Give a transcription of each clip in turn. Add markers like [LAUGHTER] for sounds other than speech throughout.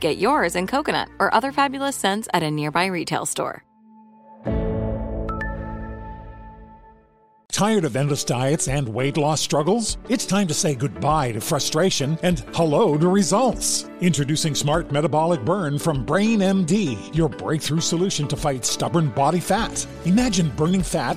Get yours in coconut or other fabulous scents at a nearby retail store. Tired of endless diets and weight loss struggles? It's time to say goodbye to frustration and hello to results. Introducing Smart Metabolic Burn from Brain MD, your breakthrough solution to fight stubborn body fat. Imagine burning fat,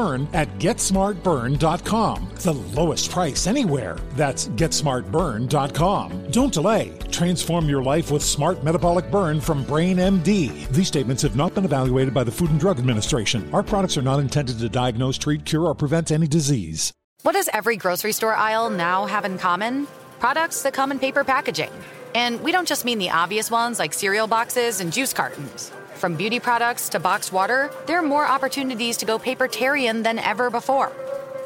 at GetSmartBurn.com. The lowest price anywhere. That's GetSmartBurn.com. Don't delay. Transform your life with Smart Metabolic Burn from Brain MD. These statements have not been evaluated by the Food and Drug Administration. Our products are not intended to diagnose, treat, cure, or prevent any disease. What does every grocery store aisle now have in common? Products that come in paper packaging. And we don't just mean the obvious ones like cereal boxes and juice cartons. From beauty products to boxed water, there are more opportunities to go papertarian than ever before.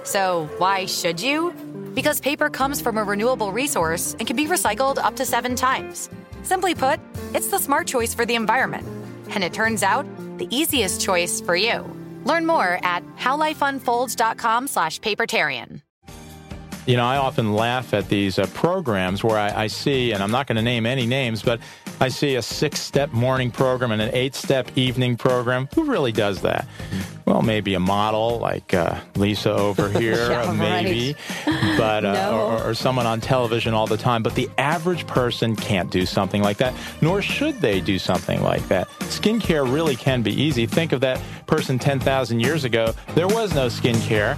So, why should you? Because paper comes from a renewable resource and can be recycled up to seven times. Simply put, it's the smart choice for the environment. And it turns out, the easiest choice for you. Learn more at howlifeunfolds.com slash papertarian. You know, I often laugh at these uh, programs where I, I see, and I'm not going to name any names, but I see a six step morning program and an eight step evening program. Who really does that? Well, maybe a model like uh, Lisa over [LAUGHS] here, Yeah, maybe, but uh, No. or, or someone on television all the time. But the average person can't do something like that, nor should they do something like that. Skincare really can be easy. Think of that person 10,000 years ago. There was no skincare.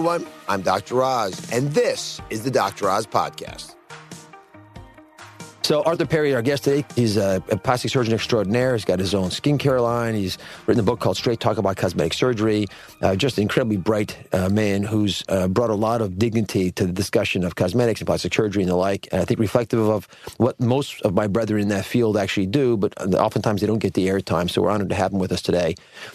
Everyone, I'm Dr. Oz, and this is the Dr. Oz Podcast. So Arthur Perry, our guest today, he's a, a plastic surgeon extraordinaire. He's got his own skincare line. He's written a book called Straight Talk About Cosmetic Surgery. Uh, just an incredibly bright uh, man who's uh, brought a lot of dignity to the discussion of cosmetics and plastic surgery and the like. And I think reflective of what most of my brethren in that field actually do, but oftentimes they don't get the airtime. So we're honored to have him with us today.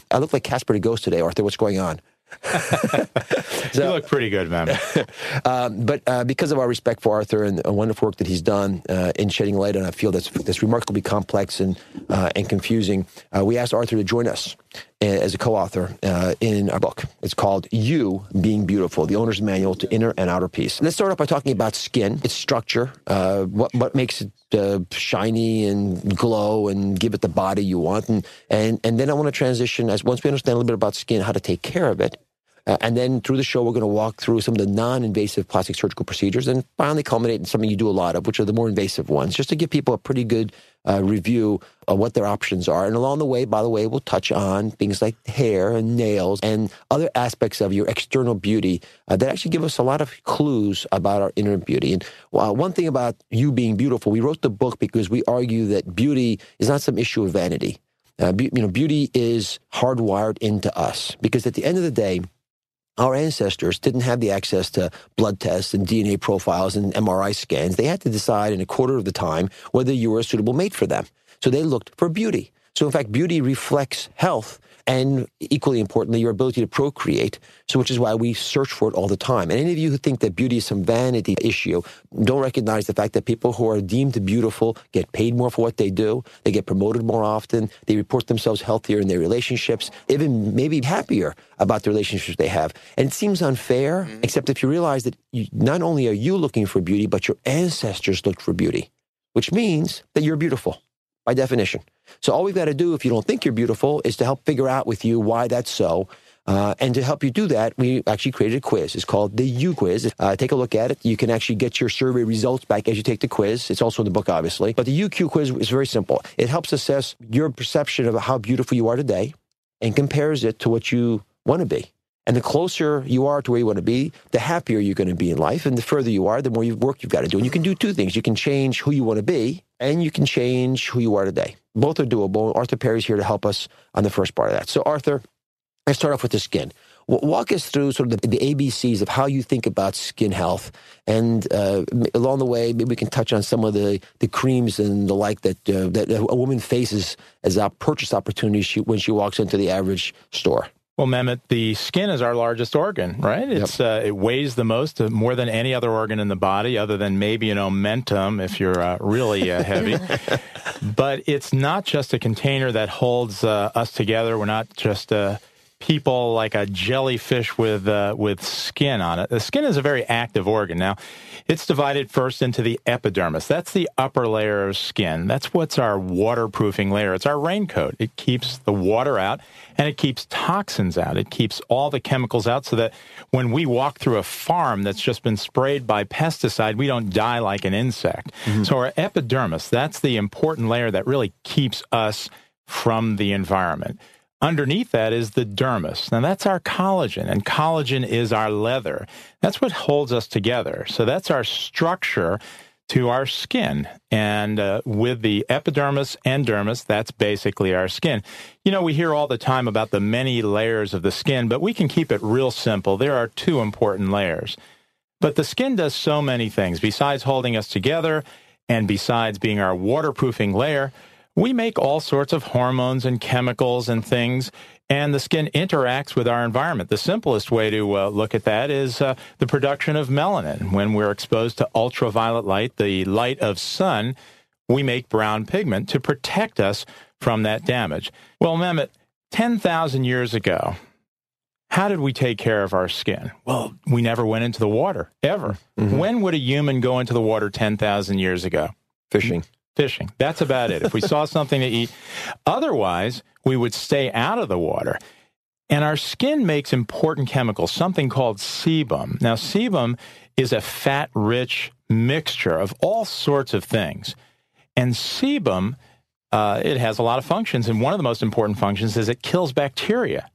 I look like Casper the Ghost today, Arthur. What's going on? [LAUGHS] you look pretty good, man. [LAUGHS] Um, but uh, because of our respect for Arthur and the wonderful work that he's done uh, in shedding light on a field that's, that's remarkably complex and, uh, and confusing, uh, we asked Arthur to join us as a co-author uh, in our book. It's called You Being Beautiful, the owner's manual to inner and outer peace. Let's start off by talking about skin, its structure, uh, what, what makes it uh, shiny and glow and give it the body you want. And, and, and then I want to transition, as once we understand a little bit about skin, how to take care of it, uh, and then through the show, we're going to walk through some of the non-invasive plastic surgical procedures and finally culminate in something you do a lot of, which are the more invasive ones, just to give people a pretty good uh, review of what their options are. And along the way, by the way, we'll touch on things like hair and nails and other aspects of your external beauty uh, that actually give us a lot of clues about our inner beauty. And uh, one thing about you being beautiful, we wrote the book because we argue that beauty is not some issue of vanity. Uh, be- you know, beauty is hardwired into us because at the end of the day, our ancestors didn't have the access to blood tests and DNA profiles and MRI scans. They had to decide in a quarter of the time whether you were a suitable mate for them. So they looked for beauty. So in fact, beauty reflects health and equally importantly, your ability to procreate. So which is why we search for it all the time. And any of you who think that beauty is some vanity issue, don't recognize the fact that people who are deemed beautiful get paid more for what they do. They get promoted more often. They report themselves healthier in their relationships, even maybe happier about the relationships they have. And it seems unfair, mm-hmm. except if you realize that you, not only are you looking for beauty, but your ancestors looked for beauty. which means that you're beautiful by definition. So all we've got to do, if you don't think you're beautiful, is to help figure out with you why that's so. Uh, and to help you do that, we actually created a quiz. It's called the U Quiz. Uh, take a look at it. You can actually get your survey results back as you take the quiz. It's also in the book, obviously. But the UQ quiz is very simple. It helps assess your perception of how beautiful you are today and compares it to what you want to be. And the closer you are to where you want to be, the happier you're going to be in life. And the further you are, the more work you've got to do. And you can do two things. You can change who you want to be and you can change who you are today. Both are doable. Arthur Perry's here to help us on the first part of that. So, Arthur, let's start off with the skin. Walk us through sort of the, the ABCs of how you think about skin health, and uh, along the way, maybe we can touch on some of the, the creams and the like that uh, that a woman faces as a purchase opportunity when she walks into the average store. Well, Mehmet, the skin is our largest organ, right? It's yep. uh, it weighs the most, uh, more than any other organ in the body, other than maybe an omentum if you're uh, really uh, heavy. [LAUGHS] but it's not just a container that holds uh, us together. We're not just uh, people like a jellyfish with with skin on it. The skin is a very active organ. Now, it's divided first into the epidermis. That's the upper layer of skin. That's what's our waterproofing layer. It's our raincoat. It keeps the water out and it keeps toxins out. It keeps all the chemicals out so that when we walk through a farm that's just been sprayed by pesticide, we don't die like an insect. Mm-hmm. So our epidermis, that's the important layer that really keeps us from the environment. Underneath that is the dermis. Now, that's our collagen, and collagen is our leather. That's what holds us together. So, that's our structure to our skin. And uh, with the epidermis and dermis, that's basically our skin. You know, we hear all the time about the many layers of the skin, but we can keep it real simple. There are two important layers. But the skin does so many things. Besides holding us together and besides being our waterproofing layer, we make all sorts of hormones and chemicals and things, and the skin interacts with our environment. The simplest way to uh, look at that is uh, the production of melanin. When we're exposed to ultraviolet light, the light of sun, we make brown pigment to protect us from that damage. Well, Mehmet, 10,000 years ago, how did we take care of our skin? Well, we never went into the water, ever. Mm-hmm. When would a human go into the water 10,000 years ago? Fishing fishing. That's about it. If we saw something to eat, otherwise, we would stay out of the water. And our skin makes important chemicals, something called sebum. Now, sebum is a fat rich mixture of all sorts of things. And sebum, uh, it has a lot of functions. And one of the most important functions is it kills bacteria.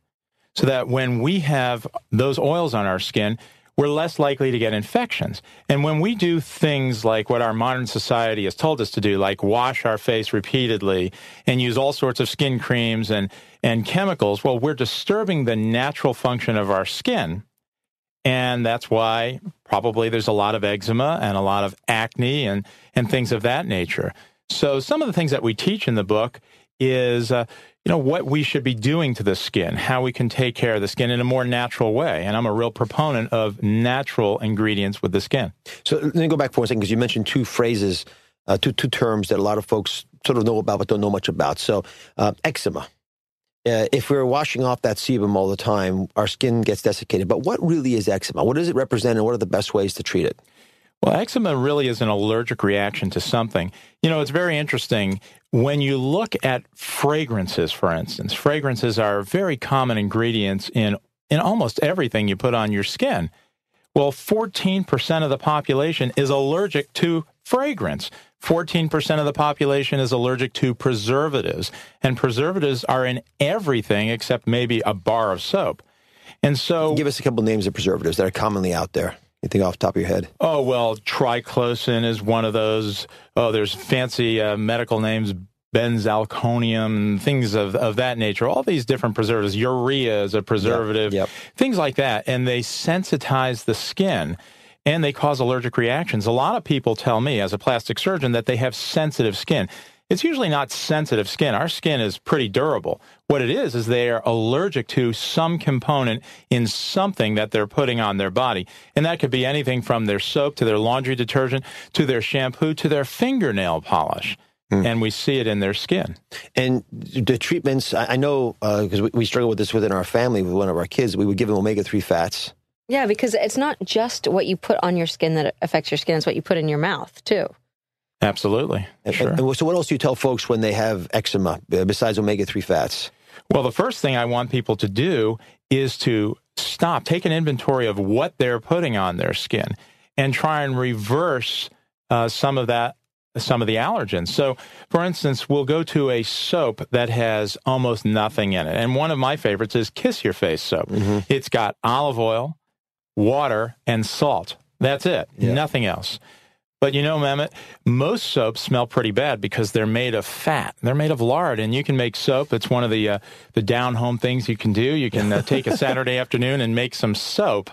So that when we have those oils on our skin, we're less likely to get infections. And when we do things like what our modern society has told us to do, like wash our face repeatedly and use all sorts of skin creams and, and chemicals, well, we're disturbing the natural function of our skin. And that's why probably there's a lot of eczema and a lot of acne and, and things of that nature. So, some of the things that we teach in the book is uh, you know, what we should be doing to the skin, how we can take care of the skin in a more natural way. And I'm a real proponent of natural ingredients with the skin. So let me go back for a second because you mentioned two phrases, uh, two, two terms that a lot of folks sort of know about but don't know much about. So uh, eczema. Uh, if we're washing off that sebum all the time, our skin gets desiccated. But what really is eczema? What does it represent, and what are the best ways to treat it? Well, eczema really is an allergic reaction to something. You know, it's very interesting. When you look at fragrances, for instance, fragrances are very common ingredients in, in almost everything you put on your skin. Well, 14% of the population is allergic to fragrance. 14% of the population is allergic to preservatives. And preservatives are in everything except maybe a bar of soap. And so. Give us a couple names of preservatives that are commonly out there. Anything off the top of your head? Oh, well, triclosan is one of those. Oh, there's fancy uh, medical names, benzalkonium, things of, of that nature. All these different preservatives. Urea is a preservative, yep, yep. things like that. And they sensitize the skin and they cause allergic reactions. A lot of people tell me, as a plastic surgeon, that they have sensitive skin. It's usually not sensitive skin. Our skin is pretty durable. What it is, is they are allergic to some component in something that they're putting on their body. And that could be anything from their soap to their laundry detergent to their shampoo to their fingernail polish. Mm. And we see it in their skin. And the treatments, I know because uh, we, we struggle with this within our family with one of our kids, we would give them omega 3 fats. Yeah, because it's not just what you put on your skin that affects your skin, it's what you put in your mouth, too. Absolutely. And, sure. and so, what else do you tell folks when they have eczema uh, besides omega 3 fats? Well, the first thing I want people to do is to stop, take an inventory of what they're putting on their skin, and try and reverse uh, some of that, some of the allergens. So, for instance, we'll go to a soap that has almost nothing in it, and one of my favorites is Kiss Your Face soap. Mm-hmm. It's got olive oil, water, and salt. That's it. Yeah. Nothing else. But you know, Mehmet, most soaps smell pretty bad because they're made of fat. They're made of lard, and you can make soap. It's one of the uh, the down home things you can do. You can uh, take a [LAUGHS] Saturday afternoon and make some soap,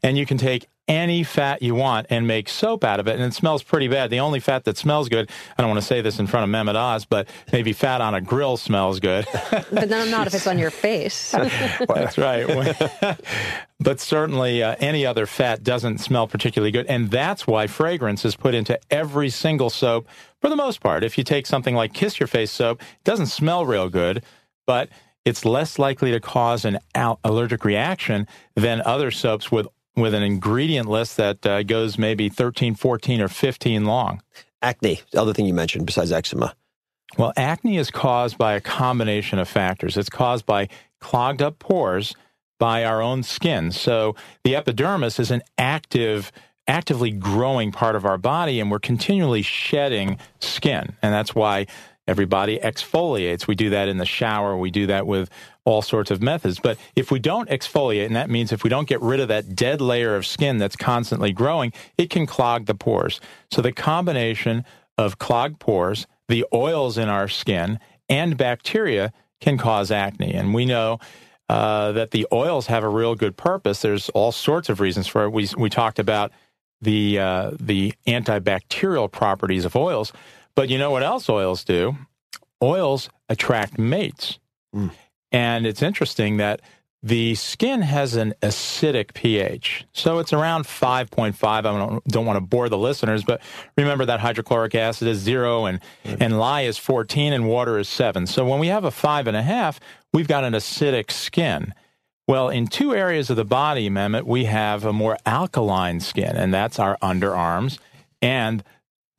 and you can take any fat you want and make soap out of it, and it smells pretty bad. The only fat that smells good, I don't want to say this in front of Mehmet Oz, but maybe fat on a grill smells good. [LAUGHS] but then not if it's on your face. [LAUGHS] That's right. [LAUGHS] but certainly uh, any other fat doesn't smell particularly good, and that's why fragrance is put into every single soap for the most part. If you take something like Kiss Your Face soap, it doesn't smell real good, but it's less likely to cause an allergic reaction than other soaps with with an ingredient list that uh, goes maybe 13, 14, or 15 long. Acne, the other thing you mentioned besides eczema. Well, acne is caused by a combination of factors. It's caused by clogged up pores by our own skin. So the epidermis is an active, actively growing part of our body, and we're continually shedding skin. And that's why everybody exfoliates. We do that in the shower. We do that with all sorts of methods. But if we don't exfoliate, and that means if we don't get rid of that dead layer of skin that's constantly growing, it can clog the pores. So the combination of clogged pores, the oils in our skin, and bacteria can cause acne. And we know uh, that the oils have a real good purpose. There's all sorts of reasons for it. We, we talked about the, uh, the antibacterial properties of oils. But you know what else oils do? Oils attract mates. Mm. And it's interesting that the skin has an acidic pH. So it's around 5.5. I don't, don't, want to bore the listeners, but remember that hydrochloric acid is zero and, mm-hmm. and lye is 14 and water is seven. So when we have a five and a half, we've got an acidic skin. Well, in two areas of the body, Mehmet, we have a more alkaline skin, and that's our underarms and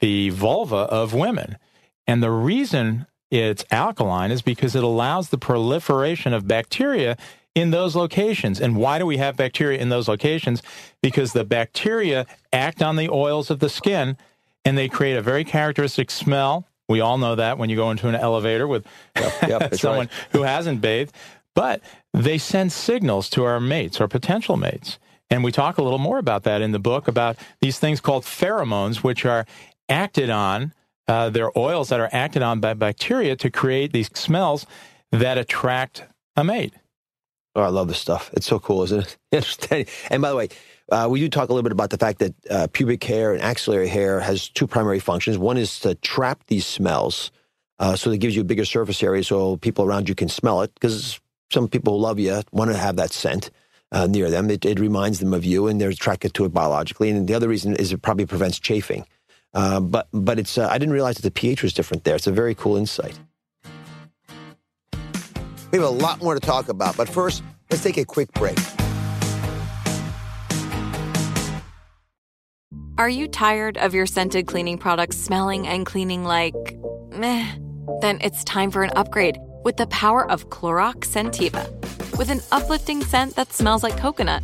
the vulva of women. And the reason it's alkaline is because it allows the proliferation of bacteria in those locations. And why do we have bacteria in those locations? Because the bacteria act on the oils of the skin and they create a very characteristic smell. We all know that when you go into an elevator with yep, yep, [LAUGHS] someone right. who hasn't bathed. But they send signals to our mates, our potential mates. And we talk a little more about that in the book about these things called pheromones, which are acted on uh, they're oils that are acted on by bacteria to create these smells that attract a mate. Oh, I love this stuff. It's so cool, isn't it? [LAUGHS] And by the way, uh, we do talk a little bit about the fact that uh, pubic hair and axillary hair has two primary functions. One is to trap these smells, uh, so it gives you a bigger surface area so people around you can smell it. Because some people who love you want to have that scent uh, near them. It, it, reminds them of you, and they're attracted to it biologically. And the other reason is it probably prevents chafing. Uh, but but it's uh, I didn't realize that the pH was different there. It's a very cool insight. We have a lot more to talk about, but first, let's take a quick break. Are you tired of your scented cleaning products smelling and cleaning like meh? Then it's time for an upgrade with the power of Clorox Scentiva. With an uplifting scent that smells like coconut,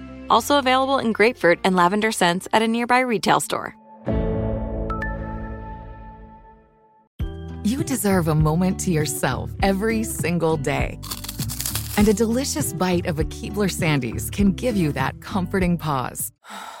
Also available in grapefruit and lavender scents at a nearby retail store. You deserve a moment to yourself every single day. And a delicious bite of a Keebler Sandies can give you that comforting pause. [SIGHS]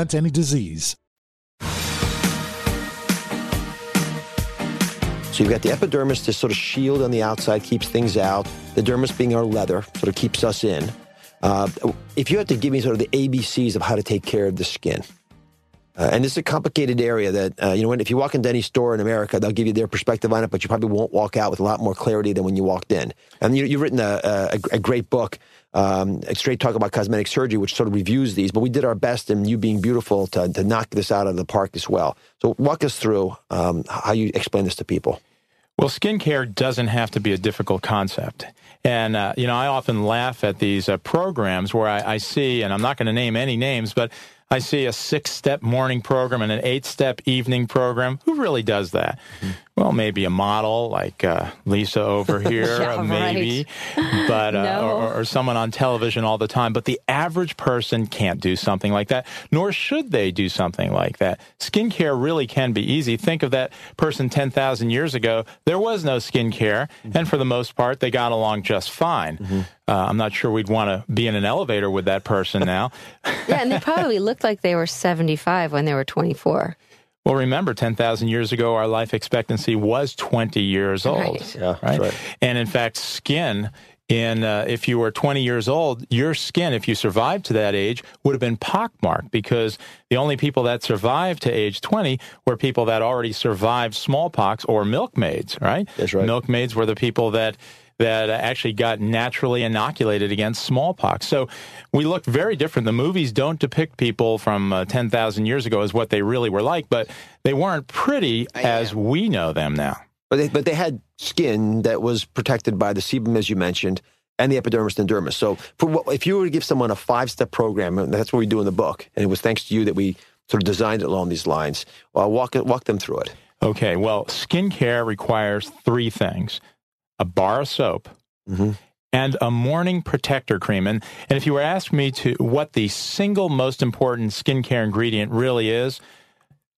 any disease. So you've got the epidermis, this sort of shield on the outside, keeps things out. The dermis being our leather, sort of keeps us in. Uh, if you had to give me sort of the ABCs of how to take care of the skin, uh, and this is a complicated area that, uh, you know, if you walk into any store in America, they'll give you their perspective on it, but you probably won't walk out with a lot more clarity than when you walked in. And you, have written a, a, a, great book, um, Straight Talk About Cosmetic Surgery, which sort of reviews these, but we did our best in you being beautiful to, to knock this out of the park as well. So walk us through um, how you explain this to people. Well, skincare doesn't have to be a difficult concept. And, uh, you know, I often laugh at these uh, programs where I, I see, and I'm not going to name any names, but I see a six step morning program and an eight step evening program. Who really does that? Mm-hmm. Well, maybe a model like uh, Lisa over [LAUGHS] here, yeah, maybe, right. but uh, no. or, or, someone on television all the time. But the average person can't do something like that, nor should they do something like that. Skincare really can be easy. Think of that person ten thousand years ago. There was no skincare, mm-hmm. and for the most part, they got along just fine. Mm-hmm. Uh, I'm not sure we'd want to be in an elevator with that person [LAUGHS] now. yeah, and they probably looked like they were 75 when they were 24. Well, remember, 10,000 years ago, our life expectancy was 20 years old. Right. Yeah, right? right. And in fact, skin, in uh, if you were 20 years old, your skin, if you survived to that age, would have been pockmarked because the only people that survived to age 20 were people that already survived smallpox or milkmaids, right? That's right. Milkmaids were the people that that actually got naturally inoculated against smallpox. So we look very different. The movies don't depict people from uh, 10,000 years ago as what they really were like, but they weren't pretty as we know them now. But they, but they had skin that was protected by the sebum, as you mentioned, and the epidermis and dermis. So for, if you were to give someone a five step program, and that's what we do in the book, and it was thanks to you that we sort of designed it along these lines, well, walk, walk them through it. Okay, well, skincare requires three things a bar of soap, mm-hmm. and a morning protector cream. And, and if you were asking me to what the single most important skincare ingredient really is,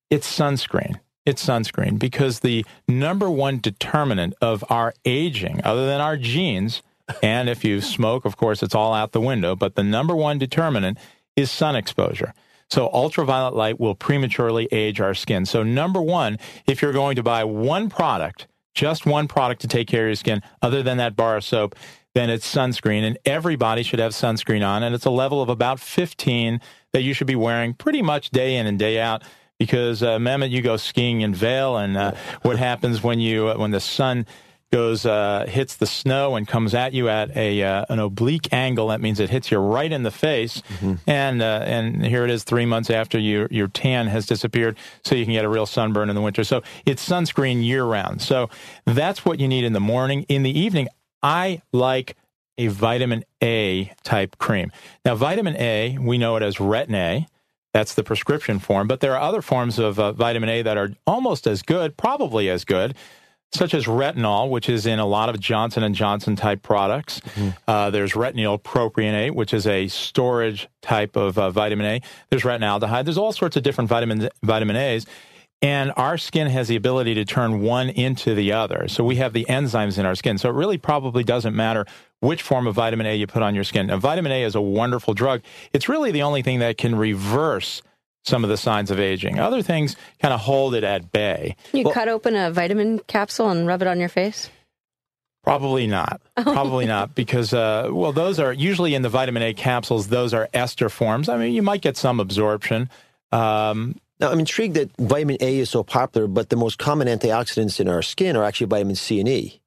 it's sunscreen. It's sunscreen because the number one determinant of our aging, other than our genes, and if you smoke, of course, it's all out the window, but the number one determinant is sun exposure. So ultraviolet light will prematurely age our skin. So number one, if you're going to buy one product just one product to take care of your skin other than that bar of soap, then it's sunscreen. And everybody should have sunscreen on. And it's a level of about 15 that you should be wearing pretty much day in and day out. Because uh, Mehmet, you go skiing in Vail, and uh, what happens when you uh, when the sun goes uh, hits the snow and comes at you at a uh, an oblique angle. That means it hits you right in the face, mm-hmm. and uh, and here it is three months after your your tan has disappeared, so you can get a real sunburn in the winter. So it's sunscreen year round. So that's what you need in the morning. In the evening, I like a vitamin A type cream. Now, vitamin A, we know it as Retin A. That's the prescription form, but there are other forms of uh, vitamin A that are almost as good, probably as good such as retinol, which is in a lot of Johnson and Johnson type products. Mm-hmm. Uh, there's retinyl propionate, which is a storage type of uh, vitamin A. There's retinaldehyde. There's all sorts of different vitamin vitamin A's. And our skin has the ability to turn one into the other. So we have the enzymes in our skin. So it really probably doesn't matter which form of vitamin A you put on your skin. Now, vitamin A is a wonderful drug. It's really the only thing that can reverse some of the signs of aging. Other things kind of hold it at bay. You well, cut open a vitamin capsule and rub it on your face? Probably not. Probably not because uh, well, those are usually in the vitamin A capsules. Those are ester forms. I mean, you might get some absorption. Um, now, I'm intrigued that vitamin A is so popular, but the most common antioxidants in our skin are actually vitamin C and E.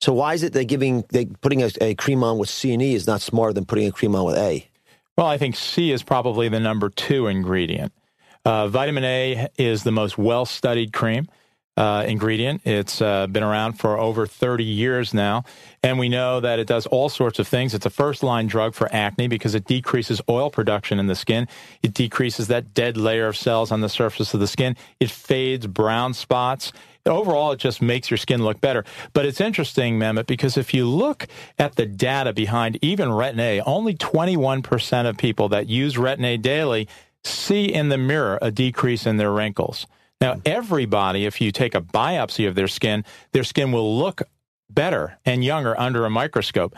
So why is it that giving putting a, a cream on with C and E is not smarter than putting a cream on with A? Well, I think C is probably the number two ingredient. Uh, vitamin A is the most well studied cream uh, ingredient. It's uh, been around for over 30 years now. And we know that it does all sorts of things. It's a first line drug for acne because it decreases oil production in the skin. It decreases that dead layer of cells on the surface of the skin. It fades brown spots. Overall, it just makes your skin look better. But it's interesting, Mehmet, because if you look at the data behind even Retin A, only 21% of people that use Retin A daily see in the mirror a decrease in their wrinkles. Now, everybody, if you take a biopsy of their skin, their skin will look better and younger under a microscope.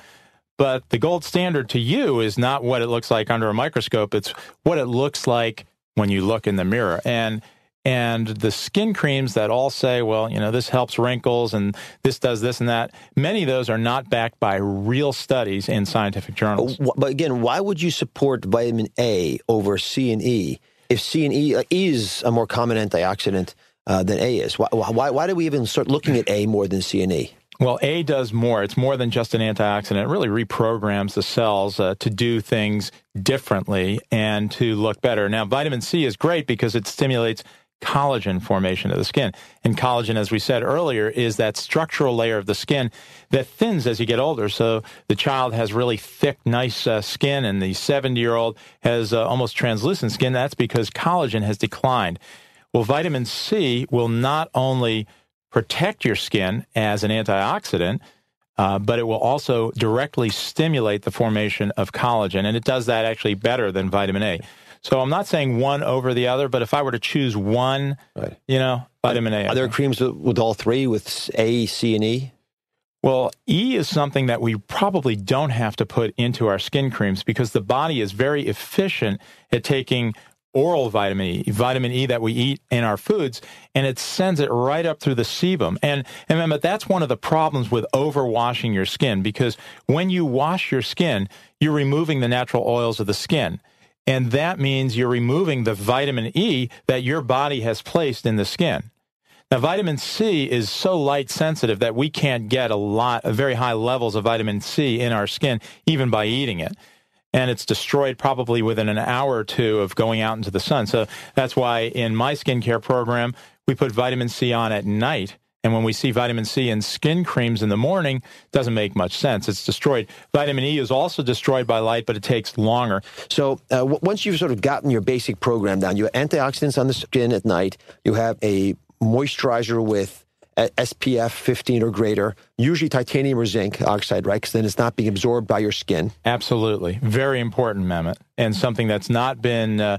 But the gold standard to you is not what it looks like under a microscope, it's what it looks like when you look in the mirror. And and the skin creams that all say, well, you know, this helps wrinkles and this does this and that, many of those are not backed by real studies in scientific journals. But again, why would you support vitamin A over C and E if C and E uh, is a more common antioxidant uh, than A is? Why, why, why do we even start looking at A more than C and E? Well, A does more. It's more than just an antioxidant. It really reprograms the cells uh, to do things differently and to look better. Now, vitamin C is great because it stimulates collagen formation of the skin. And collagen, as we said earlier, is that structural layer of the skin that thins as you get older. So the child has really thick, nice uh, skin, and the 70 year old has uh, almost translucent skin. That's because collagen has declined. Well, vitamin C will not only protect your skin as an antioxidant, uh, but it will also directly stimulate the formation of collagen. And it does that actually better than vitamin A. So I'm not saying one over the other, but if I were to choose one, right. you know, vitamin A. Are there creams with all three with A, C, and E? Well, E is something that we probably don't have to put into our skin creams because the body is very efficient at taking oral vitamin E, vitamin E that we eat in our foods, and it sends it right up through the sebum. And, and remember, that's one of the problems with overwashing your skin because when you wash your skin, you're removing the natural oils of the skin. And that means you're removing the vitamin E that your body has placed in the skin. Now, vitamin C is so light sensitive that we can't get a lot, of very high levels of vitamin C in our skin, even by eating it. And it's destroyed probably within an hour or two of going out into the sun. So that's why in my skincare program, we put vitamin C on at night and when we see vitamin C in skin creams in the morning, it doesn't make much sense. It's destroyed. Vitamin E is also destroyed by light, but it takes longer. So uh, w- once you've sort of gotten your basic program down, you have antioxidants on the skin at night. You have a moisturizer with uh, SPF 15 or greater, usually titanium or zinc oxide, right? Because then it's not being absorbed by your skin. Absolutely. Very important, Mehmet. And something that's not been, uh,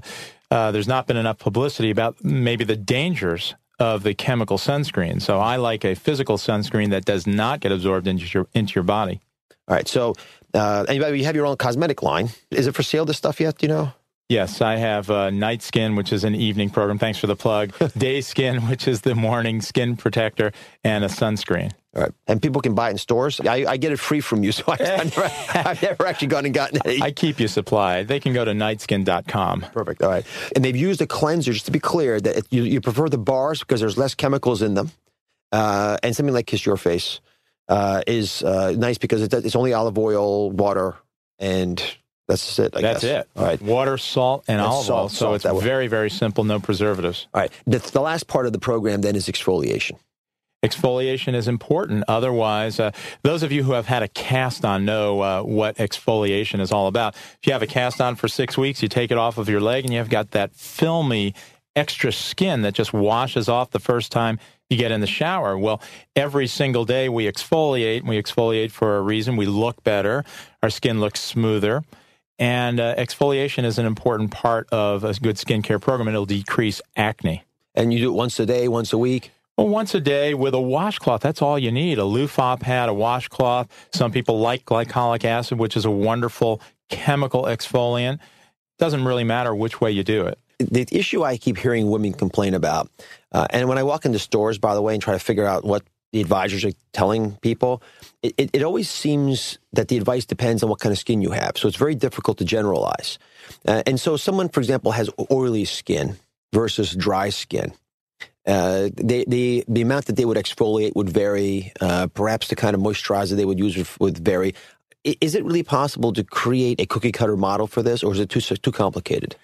uh, there's not been enough publicity about maybe the dangers of the chemical sunscreen. So I like a physical sunscreen that does not get absorbed into your into your body. All right. So uh, anybody, you have your own cosmetic line. Is it for sale? This stuff yet? Do you know? Yes, I have uh, Night Skin, which is an evening program. Thanks for the plug. [LAUGHS] Day Skin, which is the morning skin protector, and a sunscreen. All right. And people can buy it in stores. I, I get it free from you, [LAUGHS] so I, have never, [LAUGHS] I've never actually gone and gotten it. I keep you supplied. They can go to nightskin.com. Perfect. All right. And they've used a cleanser, just to be clear, that it, you, you prefer the bars because there's less chemicals in them. Uh, and something like Kiss Your Face uh, is uh, nice because it, it's only olive oil, water, and that's it. I That's guess. it. All right. Water, salt, and, and olive salt, oil. So salt, it's very, very simple. No preservatives. All right. The, the last part of the program then is exfoliation. Exfoliation is important. Otherwise, uh, those of you who have had a cast on know uh, what exfoliation is all about. If you have a cast on for six weeks, you take it off of your leg and you've got that filmy extra skin that just washes off the first time you get in the shower. Well, every single day we exfoliate. We exfoliate for a reason. We look better. Our skin looks smoother. And uh, exfoliation is an important part of a good skincare program, and it'll decrease acne. And you do it once a day, once a week? Well, once a day with a washcloth. That's all you need. A loofah pad, a washcloth. Some people like glycolic acid, which is a wonderful chemical exfoliant. Doesn't really matter which way you do it. The issue I keep hearing women complain about, uh, and when I walk into stores, by the way, and try to figure out what the advisors are telling people, it, it, it, always seems that the advice depends on what kind of skin you have. So it's very difficult to generalize. Uh, and so, someone, for example, has oily skin, versus dry skin. Uh, they, the the amount that they would exfoliate would vary. Uh, perhaps the kind of moisturizer they would use would, vary. Is it really possible to create a cookie cutter model for this, or is it too too complicated?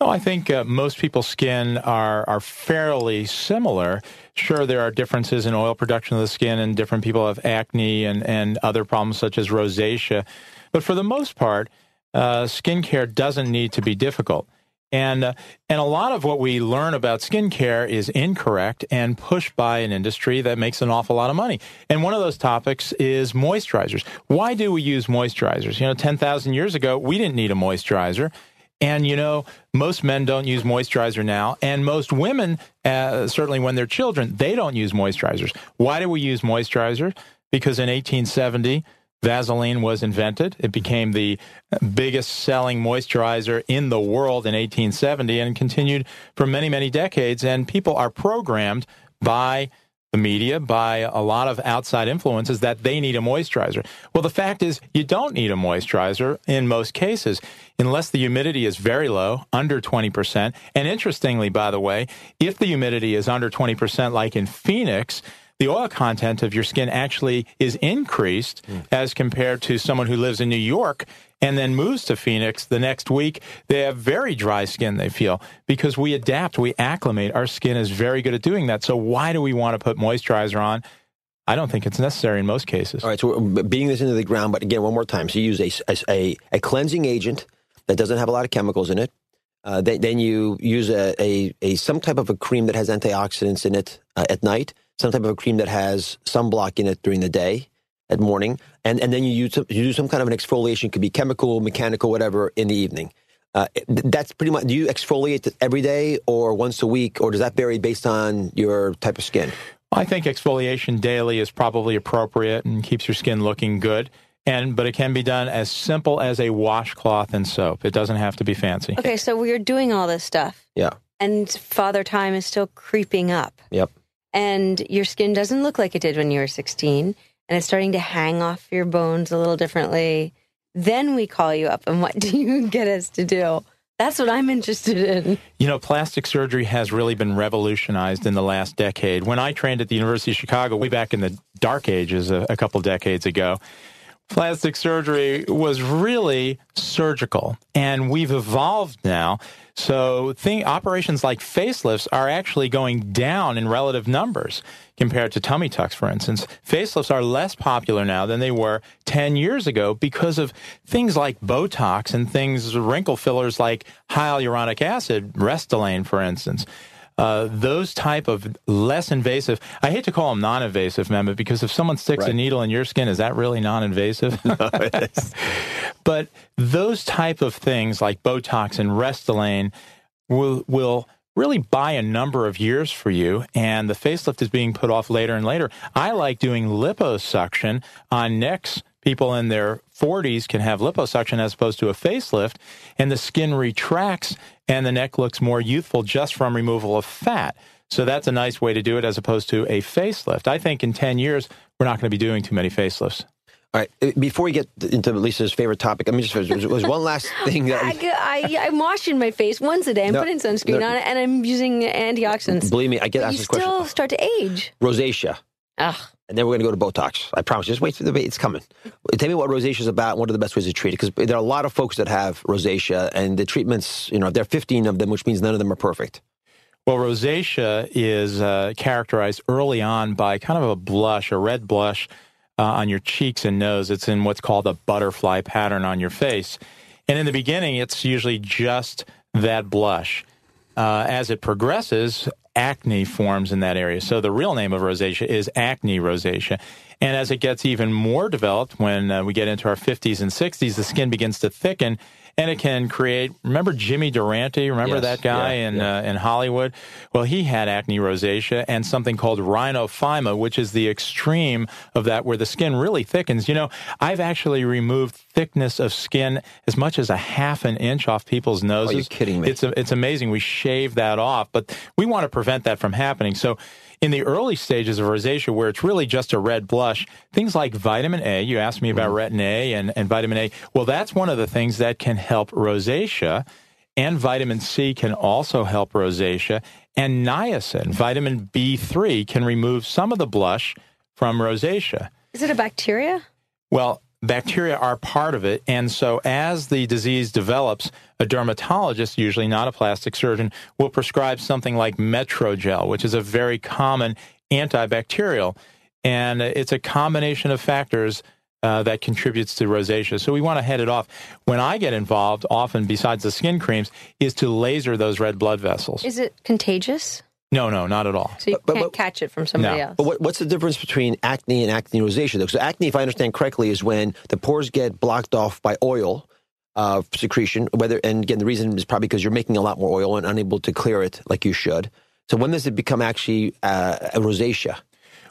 No, I think uh, most people's skin are are fairly similar. Sure, there are differences in oil production of the skin, and different people have acne and, and other problems such as rosacea. But for the most part, uh, skincare doesn't need to be difficult. And uh, and a lot of what we learn about skincare is incorrect and pushed by an industry that makes an awful lot of money. And one of those topics is moisturizers. Why do we use moisturizers? You know, ten thousand years ago, we didn't need a moisturizer. And you know, most men don't use moisturizer now, and most women, uh, certainly when they're children, they don't use moisturizers. Why do we use moisturizer? Because in 1870, Vaseline was invented. It became the biggest selling moisturizer in the world in 1870 and continued for many, many decades. And people are programmed by the media, by a lot of outside influences that they need a moisturizer. Well, the fact is, you don't need a moisturizer in most cases unless the humidity is very low, under 20%. And interestingly, by the way, if the humidity is under 20%, like in Phoenix, the oil content of your skin actually is increased as compared to someone who lives in New York and then moves to Phoenix the next week. They have very dry skin, they feel, because we adapt, we acclimate. Our skin is very good at doing that. So, why do we want to put moisturizer on? I don't think it's necessary in most cases. All right, so we're beating this into the ground, but again, one more time. So you use a, a, a cleansing agent that doesn't have a lot of chemicals in it. Uh, then, then you use a, a, a some type of a cream that has antioxidants in it uh, at night, some type of a cream that has sunblock in it during the day, at morning, and, and then you use some, you do some kind of an exfoliation, it could be chemical, mechanical, whatever, in the evening. Uh, that's pretty much. Do you exfoliate every day or once a week, or does that vary based on your type of skin? I think exfoliation daily is probably appropriate and keeps your skin looking good. And but it can be done as simple as a washcloth and soap. It doesn't have to be fancy. Okay, so we're doing all this stuff, Yeah. and Father Time is still creeping up, Yep. And your skin doesn't look like it did when you were 16, and it's starting to hang off your bones a little differently. Then we call you up, and what [LAUGHS] do you get us to do? That's what I'm interested in. You know, plastic surgery has really been revolutionized in the last decade. When I trained at the University of Chicago way back in the dark ages a, a couple decades ago, plastic surgery was really surgical and we've evolved now. So thing, operations like facelifts are actually going down in relative numbers compared to tummy tucks for instance. Facelifts are less popular now than they were 10 years ago because of things like botox and things wrinkle fillers like hyaluronic acid restylane for instance uh, those type of less invasive. I hate to call them non-invasive, Mehmet, because if someone sticks a needle in your skin, is that really non-invasive? [LAUGHS] [LAUGHS] but those type of things like Botox and Restylane will will really buy a number of years for you, and the facelift is being put off later and later. I like doing liposuction on necks. People in their 40s can have liposuction as opposed to a facelift, and the skin retracts and the neck looks more youthful just from removal of fat. So that's a nice way to do it as opposed to a facelift. I think in 10 years, we're not going to be doing too many facelifts. All right. uh, Before we get into Lisa's favorite topic, I mean, just there was one last [LAUGHS] thing that I, I, I'm washing my face once a day. I'm No, putting sunscreen no. on it, and I'm using antioxidants. believe me, I get But asked you still start to age. Rosacea, Ugh. And then we're going to go to Botox. I promise. Just wait for the it's coming. Tell me what rosacea is about. What are the best ways to treat it? Because there are a lot of folks that have rosacea, and the treatments, you know, there are 15 of them, which means none of them are perfect. Well, rosacea is uh, characterized early on by kind of a blush, a red blush uh, on your cheeks and nose. It's in what's called a butterfly pattern on your face. And in the beginning, it's usually just that blush. Uh, as it progresses, acne forms in that area. So the real name of rosacea is acne rosacea. And as it gets even more developed, when uh, we get into our 50s and 60s, the skin begins to thicken and it can create. Remember Jimmy Durante? Remember Yes, that guy yeah, in yeah. Uh, in Hollywood? Well, he had acne rosacea and something called rhinophyma, which is the extreme of that, where the skin really thickens. You know, I've actually removed thickness of skin as much as a half an inch off people's noses. Oh, you're kidding me. It's it's amazing. We shave that off, but we want to prevent that from happening. So. In the early stages of rosacea, where it's really just a red blush, things like vitamin A, you asked me about mm-hmm. retin A and, and vitamin A. Well, that's one of the things that can help rosacea. And vitamin C can also help rosacea. And niacin, vitamin B3, can remove some of the blush from rosacea. Is it a bacteria? Well, bacteria are part of it. And so as the disease develops, a dermatologist, usually not a plastic surgeon, will prescribe something like Metrogel, which is a very common antibacterial. And it's a combination of factors uh, that contributes to rosacea. So we want to head it off. When I get involved, often besides the skin creams, is to laser those red blood vessels. Is it contagious? No, no, not at all. So you But- can't but- catch it from somebody No. else. But what, what's the difference between acne and acne rosacea? Though? So acne, if I understand correctly, is when the pores get blocked off by oil uh, secretion. Whether and again, the reason is probably because you're making a lot more oil and unable to clear it like you should. So when does it become actually uh, a rosacea?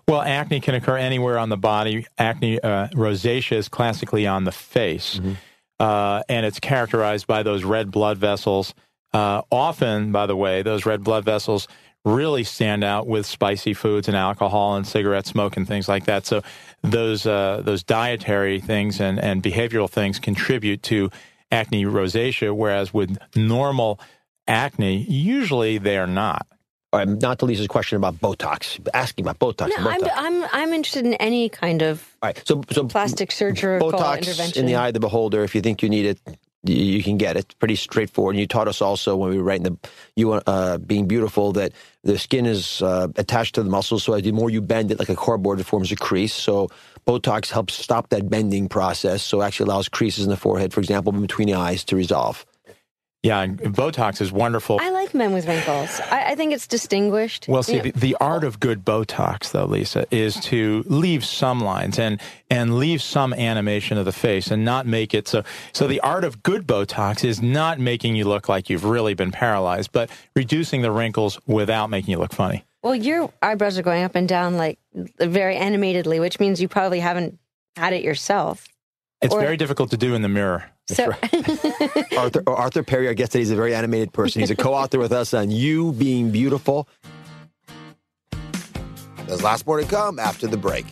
Well, acne can occur anywhere on the body. Acne uh, rosacea is classically on the face, uh, and it's characterized by those red blood vessels. Uh, often, by the way, those red blood vessels really stand out with spicy foods and alcohol and cigarette smoke and things like that. So those uh, those dietary things and, and behavioral things contribute to acne rosacea, whereas with normal acne, usually they are not. All right, not to Lisa's question about Botox. Asking about Botox. no, and I'm, I'm, I'm interested in any kind of All right, so so plastic surgical Botox intervention. in the eye of the beholder. If you think you need it, you, can get it. Pretty straightforward. And you taught us also when we were writing the you uh, being beautiful that the skin is uh, attached to the muscles. So the more you bend it like a cardboard, it forms a crease. So Botox helps stop that bending process. So actually allows creases in the forehead, for example, between the eyes, to resolve. Yeah, and Botox is wonderful. I like men with wrinkles. I, I think it's distinguished. Well, see, You know, the, the art of good Botox, though, Lisa, is to leave some lines and and leave some animation of the face and not make it so. So the art of good Botox is not making you look like you've really been paralyzed, but reducing the wrinkles without making you look funny. well, your eyebrows are going up and down like very animatedly, which means you probably haven't had it yourself. It's Or- very difficult to do in the mirror. So, [LAUGHS] Arthur, oh, Arthur Perry, our guest today, is a very animated person. He's a co-author with us on You Being Beautiful. There's lots more to come after the break.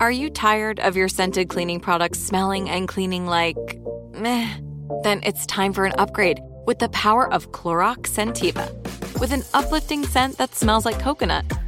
Are you tired of your scented cleaning products smelling and cleaning like meh? Then it's time for an upgrade with the power of Clorox Scentiva. With an uplifting scent that smells like coconut,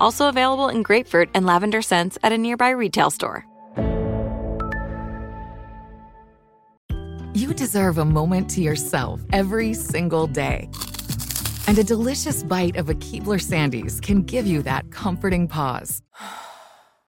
Also available in grapefruit and lavender scents at a nearby retail store. You deserve a moment to yourself every single day. And a delicious bite of a Keebler Sandies can give you that comforting pause. [SIGHS]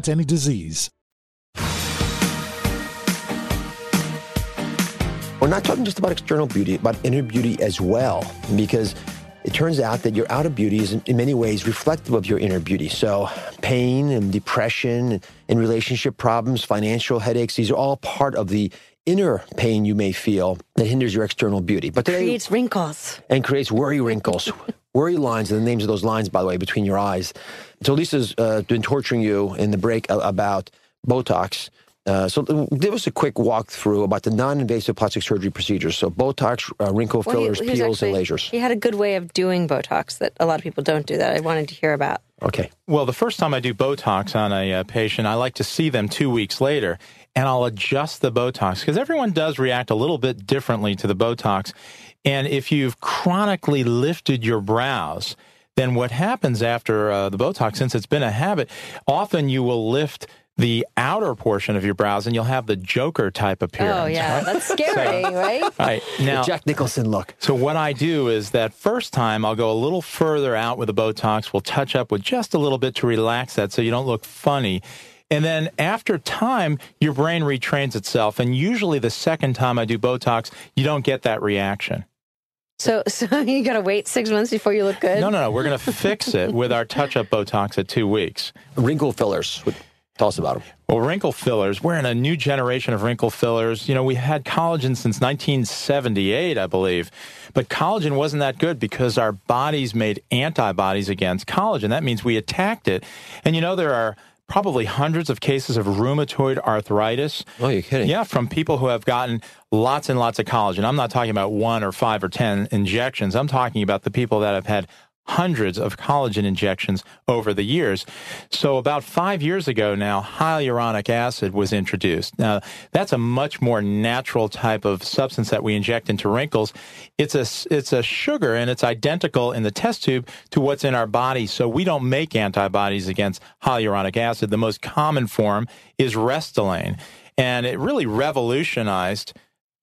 any disease. We're not talking just about external beauty, about inner beauty as well, because it turns out that your outer beauty is in, in many ways reflective of your inner beauty. So, pain and depression and relationship problems, financial headaches, these are all part of the inner pain you may feel that hinders your external beauty. But today, Creates wrinkles. and creates worry wrinkles. Worry lines and the names of those lines, by the way, between your eyes. So Lisa's uh, been torturing you in the break about Botox. Uh, so give us a quick walkthrough about the non-invasive plastic surgery procedures. So Botox, uh, wrinkle Well, fillers, he was peels, and lasers. He had a good way of doing Botox that a lot of people don't do that. I wanted to hear about. Okay. Well, the first time I do Botox on a uh, patient, I like to see them two weeks later and I'll adjust the Botox because everyone does react a little bit differently to the Botox. And if you've chronically lifted your brows, then what happens after uh, the Botox, since it's been a habit, often you will lift the outer portion of your brows and you'll have the Joker type appearance. Oh yeah, right? that's scary, [LAUGHS] right? All right. Now, the Jack Nicholson look. so what I do is that first time I'll go a little further out with the Botox. We'll touch up with just a little bit to relax that so you don't look funny. And then after time, your brain retrains itself. And usually the second time I do Botox, you don't get that reaction. So, [LAUGHS] so you got to wait six months before you look good. No, no, no. We're going to fix it [LAUGHS] with our touch up Botox at two weeks. Wrinkle fillers. Tell us about them. Well, wrinkle fillers, we're in a new generation of wrinkle fillers. You know, we had collagen since 1978, I believe. But collagen wasn't that good because our bodies made antibodies against collagen. That means we attacked it. And you know, there are probably hundreds of cases of rheumatoid arthritis. Oh, you're kidding. Yeah, from people who have gotten lots and lots of collagen. I'm not talking about one or five or 10 injections. I'm talking about the people that have had hundreds of collagen injections over the years. So about five years ago now, hyaluronic acid was introduced. Now, that's a much more natural type of substance that we inject into wrinkles. It's a, it's a sugar and it's identical in the test tube to what's in our body. So we don't make antibodies against hyaluronic acid. The most common form is Restylane. And it really revolutionized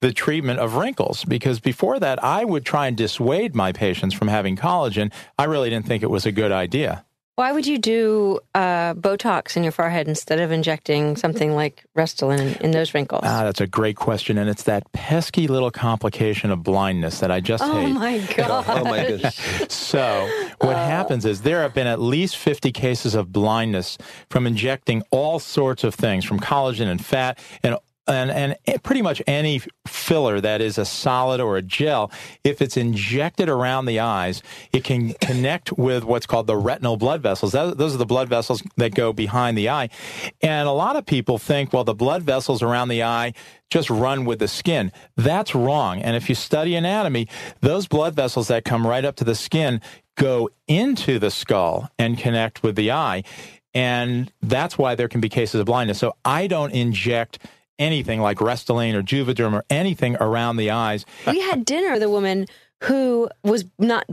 the treatment of wrinkles because before that I would try and dissuade my patients from having collagen. I really didn't think it was a good idea. Why would you do uh, Botox in your forehead instead of injecting something like Restylane in, in those wrinkles? Ah, that's a great question, and it's that pesky little complication of blindness that I just hate. oh hate. my [LAUGHS] god! Oh my goodness. So, what happens is there have been at least 50 cases of blindness from injecting all sorts of things, from collagen and fat and and, and pretty much any filler that is a solid or a gel, if it's injected around the eyes, it can connect with what's called the retinal blood vessels. That, those are the blood vessels that go behind the eye. And a lot of people think, well, the blood vessels around the eye just run with the skin. That's wrong. And if you study anatomy, those blood vessels that come right up to the skin go into the skull and connect with the eye. And that's why there can be cases of blindness. So I don't inject anything like Restylane or Juvederm or anything around the eyes. we had dinner with a woman who was not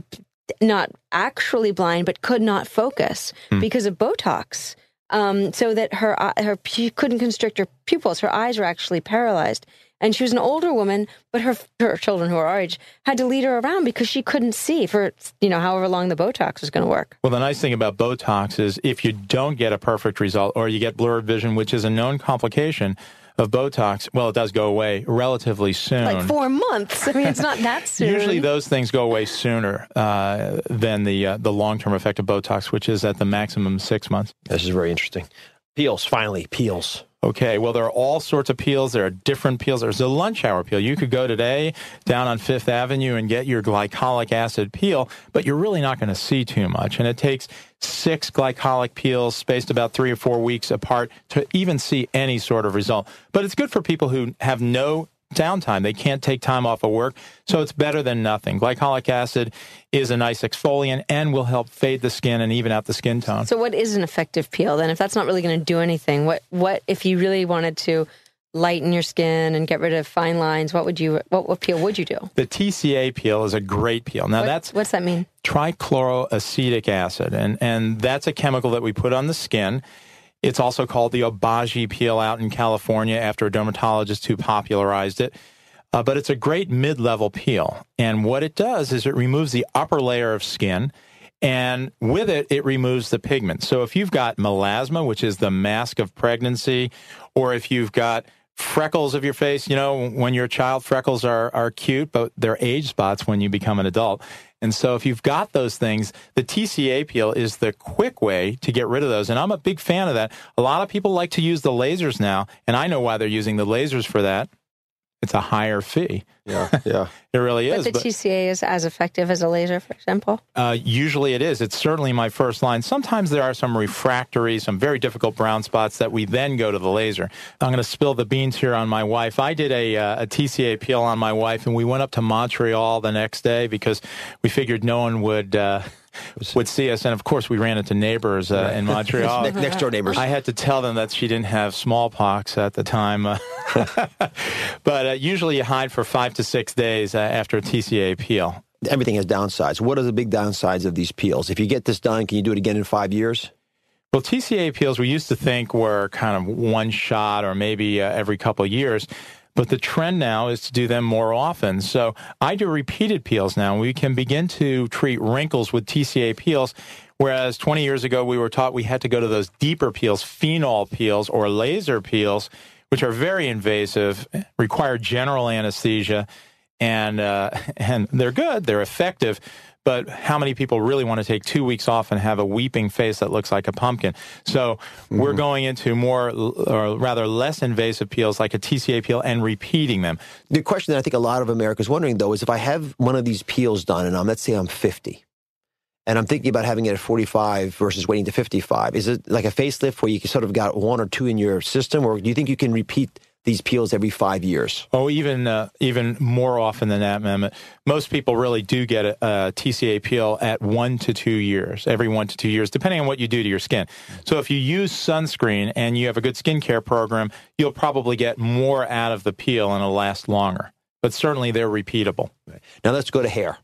not actually blind but could not focus Hmm. because of Botox. Um, so that her eye- her she couldn't constrict her pupils. Her eyes were actually paralyzed. And she was an older woman, but her her children who are our age had to lead her around because she couldn't see for you know however long the Botox was going to work. Well, the nice thing about Botox is if you don't get a perfect result or you get blurred vision, which is a known complication of Botox, well, it does go away relatively soon. Like four months. I mean, it's not that [LAUGHS] soon. Usually, those things go away sooner uh, than the uh, the long term effect of Botox, which is at the maximum six months. This is very interesting. Peels, finally, peels. Okay, well, there are all sorts of peels. There are different peels. There's a lunch hour peel. You could go today down on Fifth Avenue and get your glycolic acid peel, but you're really not going to see too much. And it takes six glycolic peels spaced about three or four weeks apart to even see any sort of result. But it's good for people who have no downtime. They can't take time off of work, so it's better than nothing. Glycolic acid is a nice exfoliant and will help fade the skin and even out the skin tone. So, what is an effective peel then? If that's not really going to do anything, what what if you really wanted to lighten your skin and get rid of fine lines? What would you what, what peel would you do? the TCA peel is a great peel. Now What- that's what's that mean? trichloroacetic acid, and and that's a chemical that we put on the skin. It's also called the Obagi peel out in California after a dermatologist who popularized it. Uh, but it's a great mid-level peel, and what it does is it removes the upper layer of skin, and with it, it removes the pigment. So if you've got melasma, which is the mask of pregnancy, or if you've got freckles of your face. You know, when you're a child, freckles are, are cute, but they're age spots when you become an adult. And so if you've got those things, the TCA peel is the quick way to get rid of those. And I'm a big fan of that. A lot of people like to use the lasers now, and I know why they're using the lasers for that. It's a higher fee. Yeah, yeah. [LAUGHS] it really is. But is. the TCA is as effective as a laser, for example. Uh, usually it is. It's certainly my first line. Sometimes there are some refractory, some very difficult brown spots that we then go to the laser. I'm going to spill the beans here on my wife. I did a, uh, a TCA peel on my wife, and we went up to Montreal the next day because we figured no one would. Uh, would see us, and of course, we ran into neighbors uh, in [LAUGHS] Montreal. Ne- next door neighbors. I had to tell them that she didn't have smallpox at the time. Uh, [LAUGHS] but uh, usually you hide for five to six days uh, after a TCA peel. Everything has downsides. What are the big downsides of these peels? If you get this done, can you do it again in five years? Well, TCA peels we used to think were kind of one shot or maybe uh, every couple of years. But the trend now is to do them more often. So I do repeated peels now. We can begin to treat wrinkles with TCA peels, whereas 20 years ago we were taught we had to go to those deeper peels, phenol peels or laser peels, which are very invasive, require general anesthesia, and uh, [LAUGHS] and they're good, they're effective. But how many people really want to take two weeks off and have a weeping face that looks like a pumpkin? So we're mm-hmm. going into more, or rather less invasive peels like a TCA peel and repeating them. The question that I think a lot of America is wondering, though, is if I have one of these peels done, and I'm let's say I'm 50, and I'm thinking about having it at 45 versus waiting to 55, is it like a facelift where you sort of got one or two in your system, or do you think you can repeat these peels every five years? Oh, even uh, even more often than that, Mehmet. Most people really do get a, a TCA peel at one to two years, every one to two years, depending on what you do to your skin. So if you use sunscreen and you have a good skincare program, you'll probably get more out of the peel and it'll last longer. But certainly they're repeatable. Now let's go to hair.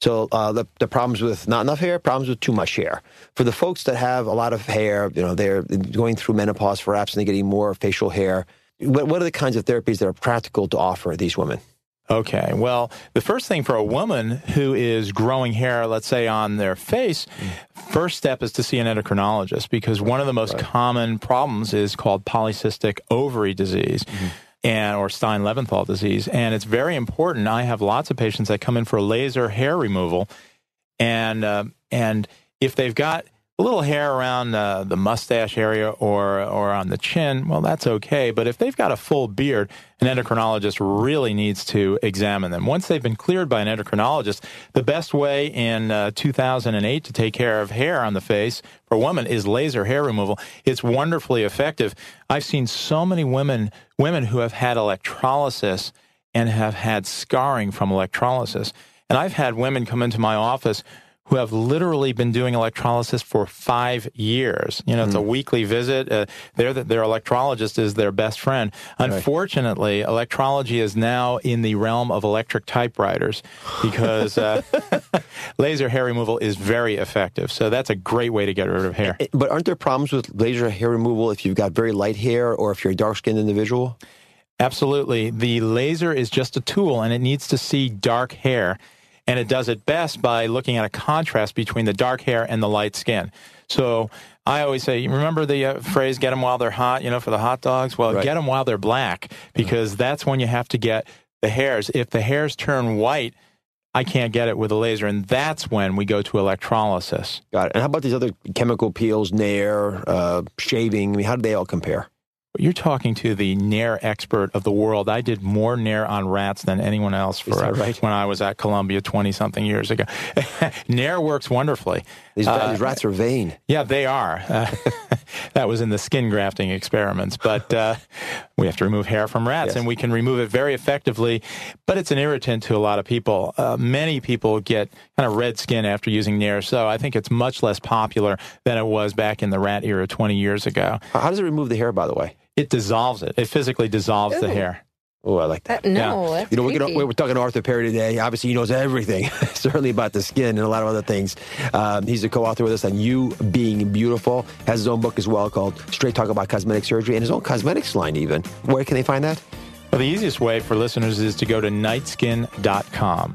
So uh, the the problems with not enough hair, problems with too much hair. For the folks that have a lot of hair, you know, they're going through menopause perhaps, and they're getting more facial hair. What, what are the kinds of therapies that are practical to offer these women? Okay. Well, the first thing for a woman who is growing hair, let's say on their face, first step is to see an endocrinologist because one of the most common problems is called polycystic ovary disease. And or Stein Leventhal disease, and it's very important. I have lots of patients that come in for laser hair removal, and uh, and if they've got a little hair around uh, the mustache area or or on the chin, well, that's okay. But if they've got a full beard, an endocrinologist really needs to examine them. Once they've been cleared by an endocrinologist, the best way in uh, 2008 to take care of hair on the face for a woman is laser hair removal. It's wonderfully effective. I've seen so many women women who have had electrolysis and have had scarring from electrolysis. And I've had women come into my office who have literally been doing electrolysis for five years. You know, it's a weekly visit. Uh, their their electrologist is their best friend. Unfortunately, electrology is now in the realm of electric typewriters because uh, [LAUGHS] laser hair removal is very effective. So that's a great way to get rid of hair. Eh, But aren't there problems with laser hair removal if you've got very light hair or if you're a dark skinned individual? Absolutely. The laser is just a tool and it needs to see dark hair. And it does it best by looking at a contrast between the dark hair and the light skin. So I always say, remember the uh, phrase, get them while they're hot, you know, for the hot dogs? Well, Right. get them while they're black because that's when you have to get the hairs. If the hairs turn white, I can't get it with a laser. And that's when we go to electrolysis. Got it. And how about these other chemical peels, Nair, uh, shaving? I mean, how do they all compare? You're talking to the Nair expert of the world. I did more Nair on rats than anyone else for uh, right? when I was at Columbia 20 something years ago. [LAUGHS] Nair works wonderfully. These, Uh, these rats are vain. Yeah, they are. Uh, [LAUGHS] that was in the skin grafting experiments. But uh, we have to remove hair from rats, Yes. and we can remove it very effectively. But it's an irritant to a lot of people. Uh, many people get kind of red skin after using Nair, so I think it's much less popular than it was back in the rat era 20 years ago. How how does it remove the hair, by the way? It dissolves it. It physically dissolves the hair. Oh, I like that. Uh, no, that's You know, we're, gonna, we're talking to Arthur Perry today. Obviously, he knows everything, [LAUGHS] certainly about the skin and a lot of other things. Um, he's a co-author with us on You Being Beautiful. Has his own book as well called Straight Talk About Cosmetic Surgery and his own cosmetics line even. Where can they find that? Well, the easiest way for listeners is to go to nightskin.com.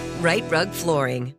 Rite Rug Flooring.